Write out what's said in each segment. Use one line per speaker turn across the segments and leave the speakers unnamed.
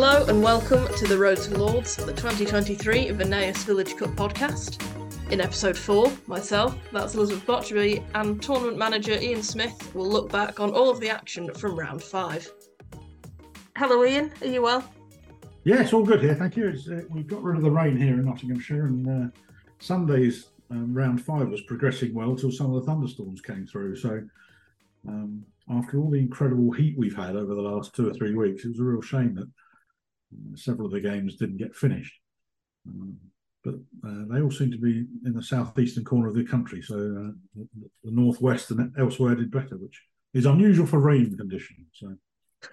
Hello and welcome to the Road to Lords, the 2023 Voneus Village Cup podcast. In episode 4, myself, that's Elizabeth Botcherby, and tournament manager Ian Smith will look back on all of the action from round 5. Hello Ian, are you well?
Yes, all good here, thank you. Uh, we've got rid of the rain here in Nottinghamshire, and uh, Sunday's um, round 5 was progressing well till some of the thunderstorms came through. So um, after all the incredible heat we've had over the last two or three weeks, it was a real shame that several of the games didn't get finished. Um, but uh, they all seem to be in the southeastern corner of the country, so uh, the, the, northwest and elsewhere did better, which is unusual for rain conditions. So.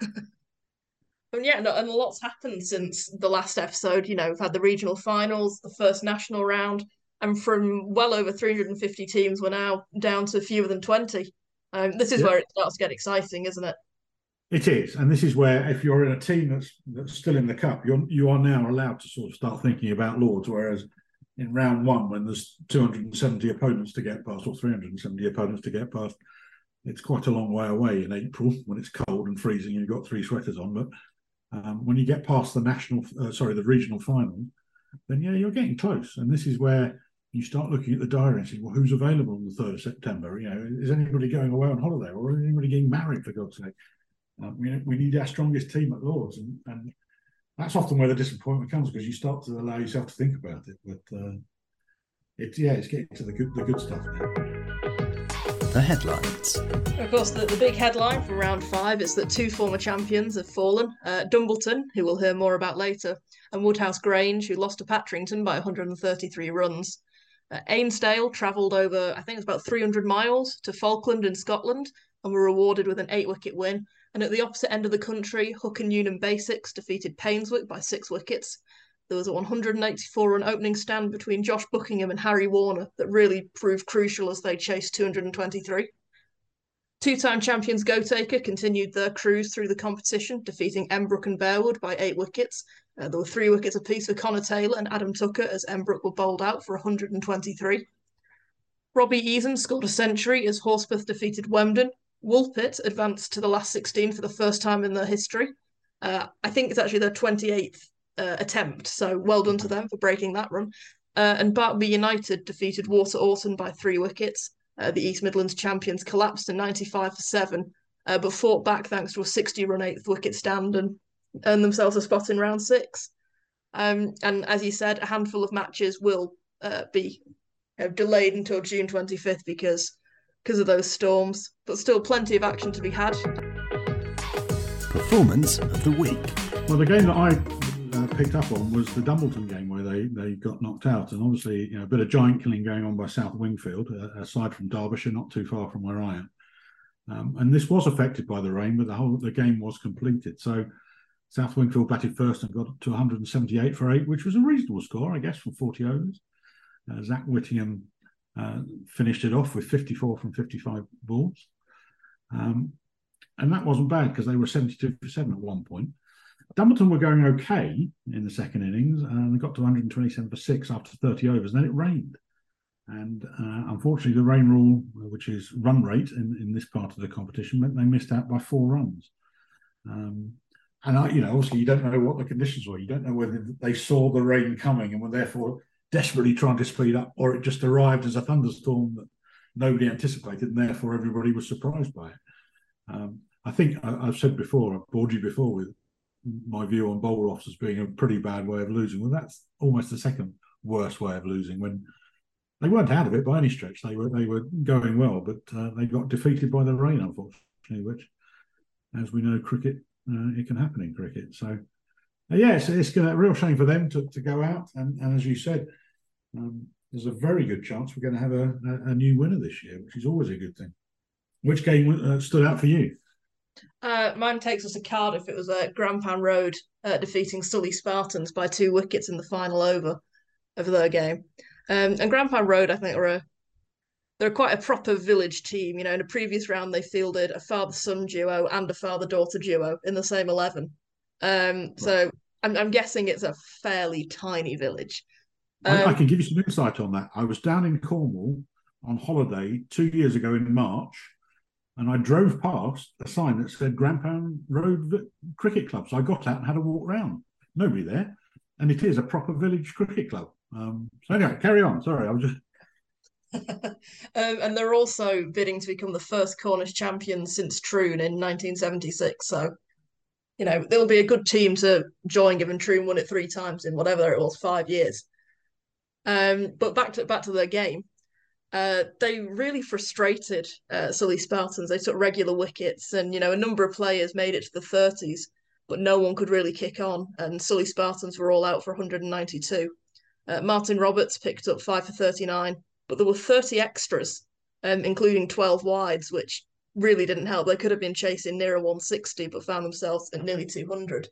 and yeah, and a lot's happened since the last episode. You know, we've had the regional finals, the first national round, and from well over 350 teams, we're now down to fewer than 20. Um, this is yeah. where it starts to get exciting, isn't it?
It is, and this is where if you're in a team that's that's still in the cup, you're you are now allowed to sort of start thinking about Lords. Whereas in round one, when there's 270 opponents to get past or 370 opponents to get past, it's quite a long way away in April when it's cold and freezing and you've got three sweaters on. But um, when you get past the national, uh, sorry, the regional final, then yeah, you're getting close. And this is where you start looking at the diary and saying, well, who's available on the 3rd of September? You know, is anybody going away on holiday or is anybody getting married, for God's sake? Um, we, we need our strongest team at Lords, and, and that's often where the disappointment comes because you start to allow yourself to think about it. But uh, it's yeah, it's getting to the good the good stuff now.
The headlines.
Of course, the, the big headline from round five is that two former champions have fallen. Uh, Dumbleton, who we'll hear more about later, and Woodhouse Grange, who lost to Patrington by 133 runs. Uh, Ainsdale travelled over, I think it's about 300 miles to Falkland in Scotland and were rewarded with an eight wicket win. And at the opposite end of the country, Hook and Newnham Basics defeated Painswick by six wickets. There was a 184 run opening stand between Josh Buckingham and Harry Warner that really proved crucial as they chased 223. Two time champions Goatacre continued their cruise through the competition, defeating Emmbrook and Bearwood by eight wickets. Uh, there were three wickets apiece for Connor Taylor and Adam Tucker as Emmbrook were bowled out for 123. Robbie Eason scored a century as Horsforth defeated Wemden, Woolpit advanced to the last 16 for the first time in their history. Uh, I think it's actually their 28th uh, attempt, so well done to them for breaking that run. Uh, and Barkby United defeated Water Orton by three wickets. Uh, the East Midlands champions collapsed to 95 for seven, uh, but fought back thanks to a 60 run eighth wicket stand and earned themselves a spot in round six. Um, and as you said, a handful of matches will uh, be delayed until June 25th because because of those storms, but still plenty of action to be had.
Performance of the week.
Well, the game that I uh, picked up on was the Dumbleton game where they they got knocked out, and obviously you know a bit of giant killing going on by South Wingfield, uh, aside from Derbyshire, not too far from where I am. Um, and this was affected by the rain, but the whole the game was completed. So South Wingfield batted first and got to 178 for eight, which was a reasonable score, I guess, from 40 overs. Uh, Zach Whittingham uh, finished it off with 54 from 55 balls. Um, and that wasn't bad because they were 72 for 7 at one point. Dumbleton were going okay in the second innings and they got to 127 for 6 after 30 overs. And then it rained. And uh, unfortunately, the rain rule, which is run rate in, in this part of the competition, meant they missed out by four runs. Um, and I, you know, obviously, you don't know what the conditions were. You don't know whether they saw the rain coming and were therefore desperately trying to speed up, or it just arrived as a thunderstorm that nobody anticipated, and therefore everybody was surprised by it. Um, I think I, have said before, I've bored you before with my view on bowl offs as being a pretty bad way of losing. Well, that's almost the second worst way of losing when they weren't out of it by any stretch. They were they were going well, but uh, they got defeated by the rain, unfortunately. Which, as we know, cricket uh, it can happen in cricket. So yeah, it's, it's a real shame for them to, to go out. And, and as you said, um, there's a very good chance we're going to have a, a, a, new winner this year, which is always a good thing. Which game uh, stood out for you?
Uh, mine takes us to Cardiff. It was uh, Grampound Road uh, defeating Sully Spartans by two wickets in the final over of their game. Um, and Grampound Road, I think, are a they're quite a proper village team. You know, in a previous round, they fielded a father-son duo and a father-daughter duo in the same eleven. Um, so I'm, I'm, guessing it's a fairly tiny village.
Um, I, I, um, can give you some insight on that. I was down in Cornwall on holiday two years ago in March, and I drove past a sign that said Grampound Road Cricket Club. So I got out and had a walk round. Nobody there, and it is a proper village cricket club. Um, so anyway, carry on. Sorry, I was just.
um, and they're also bidding to become the first Cornish champion since Troon in 1976. So, you know, there'll be a good team to join, given Troon won it three times in whatever it was, five years. Um, but back to back to their game. Uh, they really frustrated uh, Sully Spartans. They took regular wickets, and you know a number of players made it to the 30s, but no one could really kick on. And Sully Spartans were all out for 192. Uh, Martin Roberts picked up five for 39, but there were 30 extras, um, including 12 wides, which really didn't help. They could have been chasing nearer 160, but found themselves at nearly 200.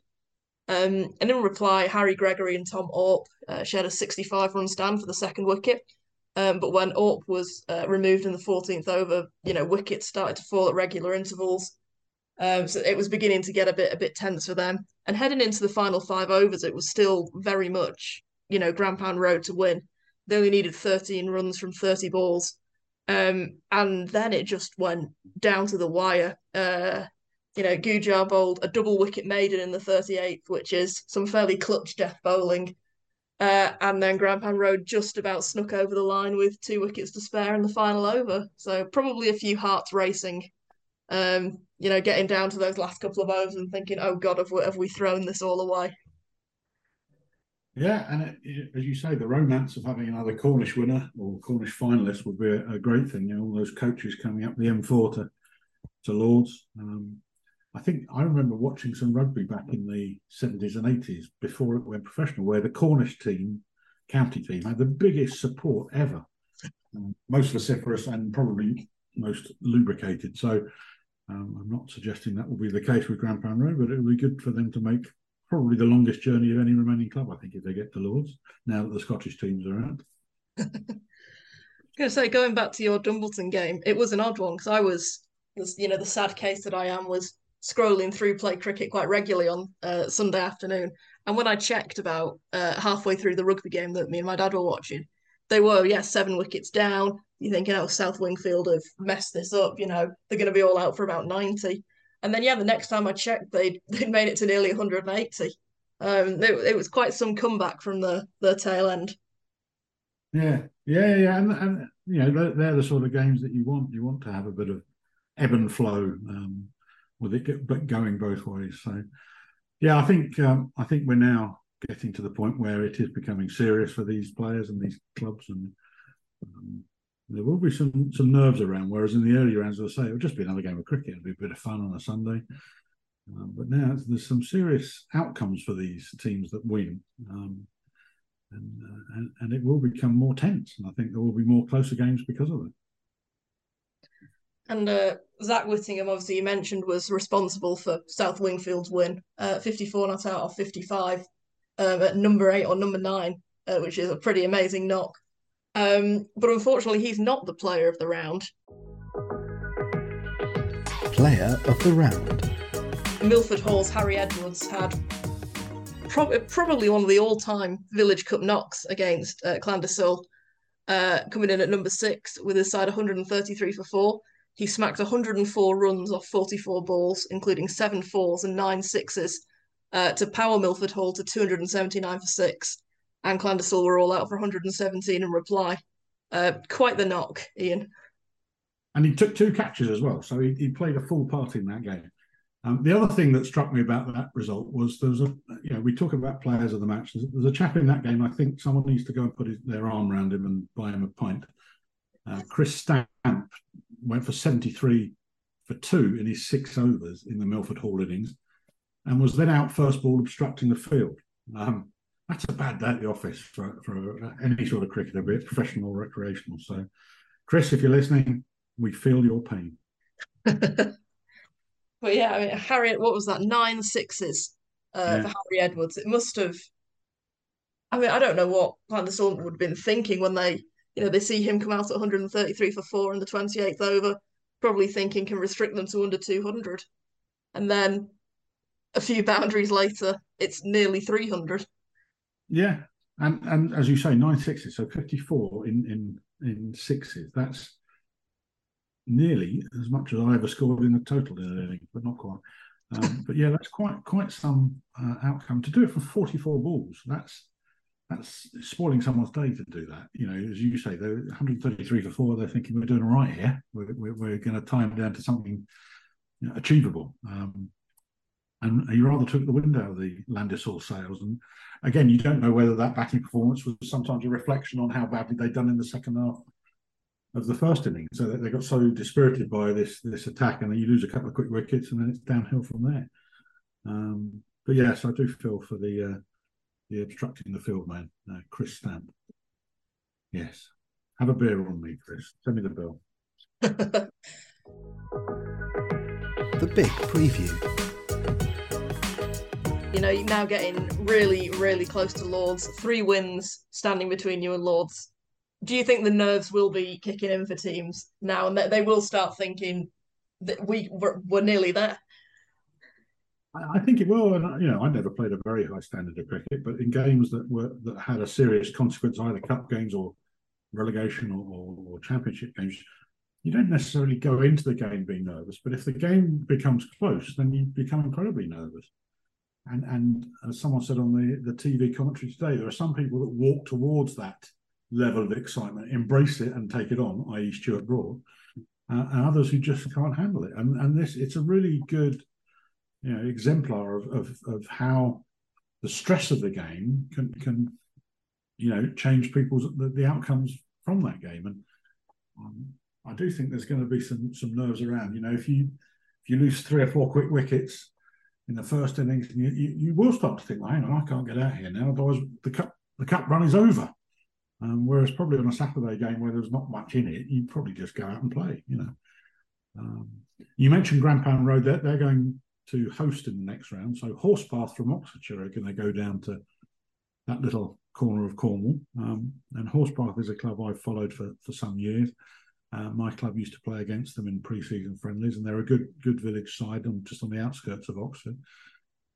Um, and in reply, Harry Gregory and Tom Orp uh, shared a 65 run stand for the second wicket, um, but when Orp was uh, removed in the 14th over, you know, wickets started to fall at regular intervals. Um, so it was beginning to get a bit a bit tense for them. And heading into the final five overs, it was still very much, you know, Grampound Road to win. They only needed 13 runs from 30 balls. Um, and then it just went down to the wire. Uh, you know, Gujar bowled a double wicket maiden in the 38th, which is some fairly clutch death bowling. Uh, and then Grampound Road just about snuck over the line with two wickets to spare in the final over. So probably a few hearts racing. Um, you know, getting down to those last couple of overs and thinking, "Oh God, have we, have we thrown this all away?"
Yeah, and it, it, as you say, the romance of having another Cornish winner or Cornish finalist would be a, a great thing. You know, all those coaches coming up the M4 to to Lords. Um, I think I remember watching some rugby back in the 70s and 80s before it went professional, where the Cornish team, county team, had the biggest support ever, um, most vociferous and probably most lubricated. So um, I'm not suggesting that will be the case with Grampound Road, but it will be good for them to make probably the longest journey of any remaining club, I think, if they get to Lords, now that the Scottish teams are out.
Going to say, going back to your Dumbleton game, it was an odd one because I was, you know, the sad case that I am was scrolling through play cricket quite regularly on uh, Sunday afternoon. And when I checked about uh, halfway through the rugby game that me and my dad were watching, they were, yes, yeah, seven wickets down. You think, you know, South Wingfield have messed this up, you know, they're going to be all out for about 90. And then, yeah, the next time I checked, they'd, they'd made it to nearly 180. Um, it, it was quite some comeback from the, the tail end.
Yeah, yeah, yeah. And, and you know, they're, they're the sort of games that you want. You want to have a bit of ebb and flow. Um, with it but going both ways. So, yeah, I think um, I think we're now getting to the point where it is becoming serious for these players and these clubs, and um, there will be some some nerves around. Whereas in the early rounds, as I say, it would just be another game of cricket. It'd be a bit of fun on a Sunday. Um, but now there's some serious outcomes for these teams that win, um, and, uh, and, and it will become more tense. And I think there will be more closer games because of it.
And uh, Zach Whittingham, obviously you mentioned, was responsible for South Wingfield's win, uh, 54 not out of 55 um, at number eight or number nine, uh, which is a pretty amazing knock. Um, but unfortunately, he's not the player of the round.
Player of the round.
Milford Hall's Harry Edwards had pro- probably one of the all-time Village Cup knocks against uh, Llandyssil, uh, coming in at number six with his side 133 for four. He smacked 104 runs off 44 balls, including seven fours and nine sixes, uh, to power Milford Hall to 279 for six. And Llandyssil were all out for 117 in reply. Uh, quite the knock, Ian.
And he took two catches as well, so he, he played a full part in that game. Um, the other thing that struck me about that result was there was a, you know, we talk about players of the match. There's, there's a chap in that game. I think someone needs to go and put his, their arm around him and buy him a pint. Uh, Chris Stamp went for 73 for two in his six overs in the Milford Hall innings and was then out first ball obstructing the field. Um, that's a bad day at the office for, for any sort of cricketer, be it professional or recreational. So, Chris, if you're listening, we feel your pain.
but yeah, I mean, Harriet, what was that? Nine sixes uh, yeah. for Harry Edwards. It must have. I mean, I don't know what Llandyssil would have been thinking when they you know, they see him come out at 133 for four in the 28th over, probably thinking can restrict them to under 200. And then a few boundaries later, it's nearly 300.
Yeah. And and as you say, nine sixes, so 54 in in in sixes. That's nearly as much as I ever scored in a total in an inning, but not quite. Um, but yeah, that's quite quite some uh, outcome to do it for 44 balls. That's that's spoiling someone's day to do that. You know, as you say, they're 133 for four. They're thinking we're doing all right here. We're, we're, we're going to time down to something you know, achievable. Um, and he rather took the wind out of the Llandyssil sails. And again, you don't know whether that batting performance was sometimes a reflection on how badly they'd done in the second half of the first inning. So they got so dispirited by this this attack, and then you lose a couple of quick wickets, and then it's downhill from there. Um, but yes, I do feel for the uh, the obstructing the field man, uh, Chris Stamp. Yes, have a beer on me, Chris. Send me the bill.
the big preview.
You know, you're now getting really, really close to Lords. Three wins standing between you and Lords do you think the nerves will be kicking in for teams now and that they will start thinking that we were, we're nearly there?
I think it will, and uh, you know, I never played a very high standard of cricket, but in games that were that had a serious consequence, either cup games or relegation or, or, or championship games, you don't necessarily go into the game being nervous. But if the game becomes close, then you become incredibly nervous. And and as someone said on the the TV commentary today, there are some people that walk towards that level of excitement, embrace it and take it on, i.e., Stuart Broad, uh, and others who just can't handle it. And and this it's a really good, you know, exemplar of of, of how the stress of the game can can you know change people's the, the outcomes from that game. And um, I do think there's going to be some some nerves around. You know, if you if you lose three or four quick wickets in the first innings, you, you, you will start to think, well, hang on, I can't get out here now. Otherwise, the cup the cup run is over. Um, whereas probably on a Saturday game where there's not much in it, you'd probably just go out and play. You know, um, you mentioned Grampound Road. They're, they're going to host in the next round. So Horsepath from Oxfordshire are going to go down to that little corner of Cornwall. Um, and Horsepath is a club I've followed for for some years. Uh, my club used to play against them in pre-season friendlies, and they're a good good village side, on just on the outskirts of Oxford.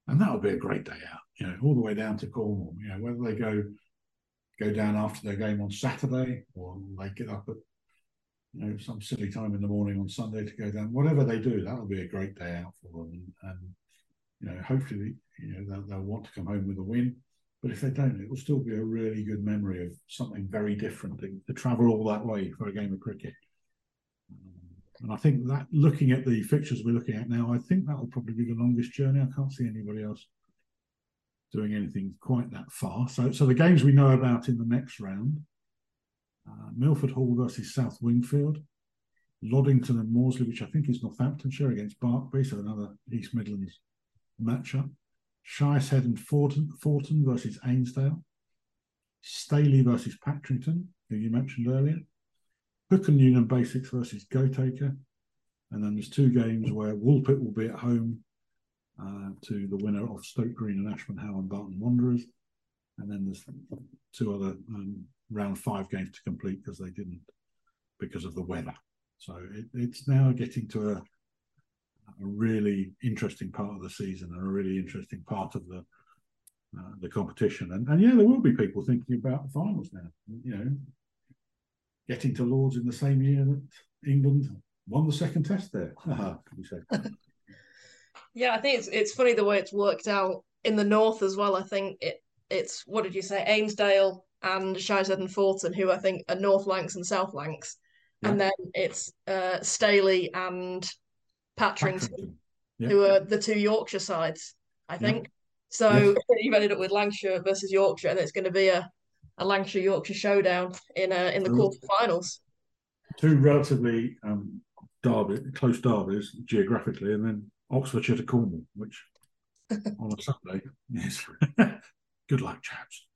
And that would be a great day out, you know, all the way down to Cornwall. You know, whether they go go down after their game on Saturday, or they get up at you know some silly time in the morning on Sunday to go down. Whatever they do, that'll be a great day out for them, and, and you know hopefully you know they'll, they'll, want to come home with a win. But if they don't, it will still be a really good memory of something very different to, to travel all that way for a game of cricket. And I think that looking at the fixtures we're looking at now, I think that will probably be the longest journey. I can't see anybody else doing anything quite that far. So, so the games we know about in the next round: uh, Milford Hall versus South Wingfield, Loddington and Mawsley, which I think is Northamptonshire against Barkby, so another East Midlands matchup. Shire's Head and Thornton, Thornton versus Ainsdale, Staley versus Patrington, who you mentioned earlier, Hook and Newnham Basics versus Goatacre, and then there's two games where Woolpit will be at home uh, to the winner of Stoke Green and Ashman Howe and Barton Wanderers. And then there's two other um, round five games to complete because they didn't because of the weather. So it, it's now getting to a, a really interesting part of the season and a really interesting part of the uh, the competition. And, and yeah, there will be people thinking about the finals now. You know, getting to Lords in the same year that England won the second test there. we say.
Yeah, I think it's it's funny the way it's worked out in the north as well. I think it it's what did you say, Ainsdale and Shire's and Thornton, who I think are North Lancs and South Lancs, yeah. and then it's uh, Stayleigh and Patrington, Yeah. who are the two Yorkshire sides. I think yeah. so. Yes. You've ended up with Lancashire versus Yorkshire, and it's going to be a, a Lancashire Yorkshire showdown in uh, in the quarterfinals.
Two relatively um, derby, close derbies geographically, and then Oxfordshire to Cornwall, which on a Sunday, yes. Good luck, chaps.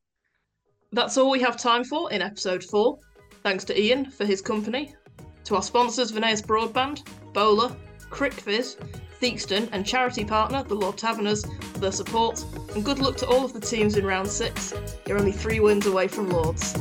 That's all we have time for in episode four. Thanks to Ian for his company, to our sponsors Voneus Broadband, Bowler, CricViz, Theakston, and charity partner the Lord Taverners for their support, and good luck to all of the teams in round six. You're only three wins away from Lords.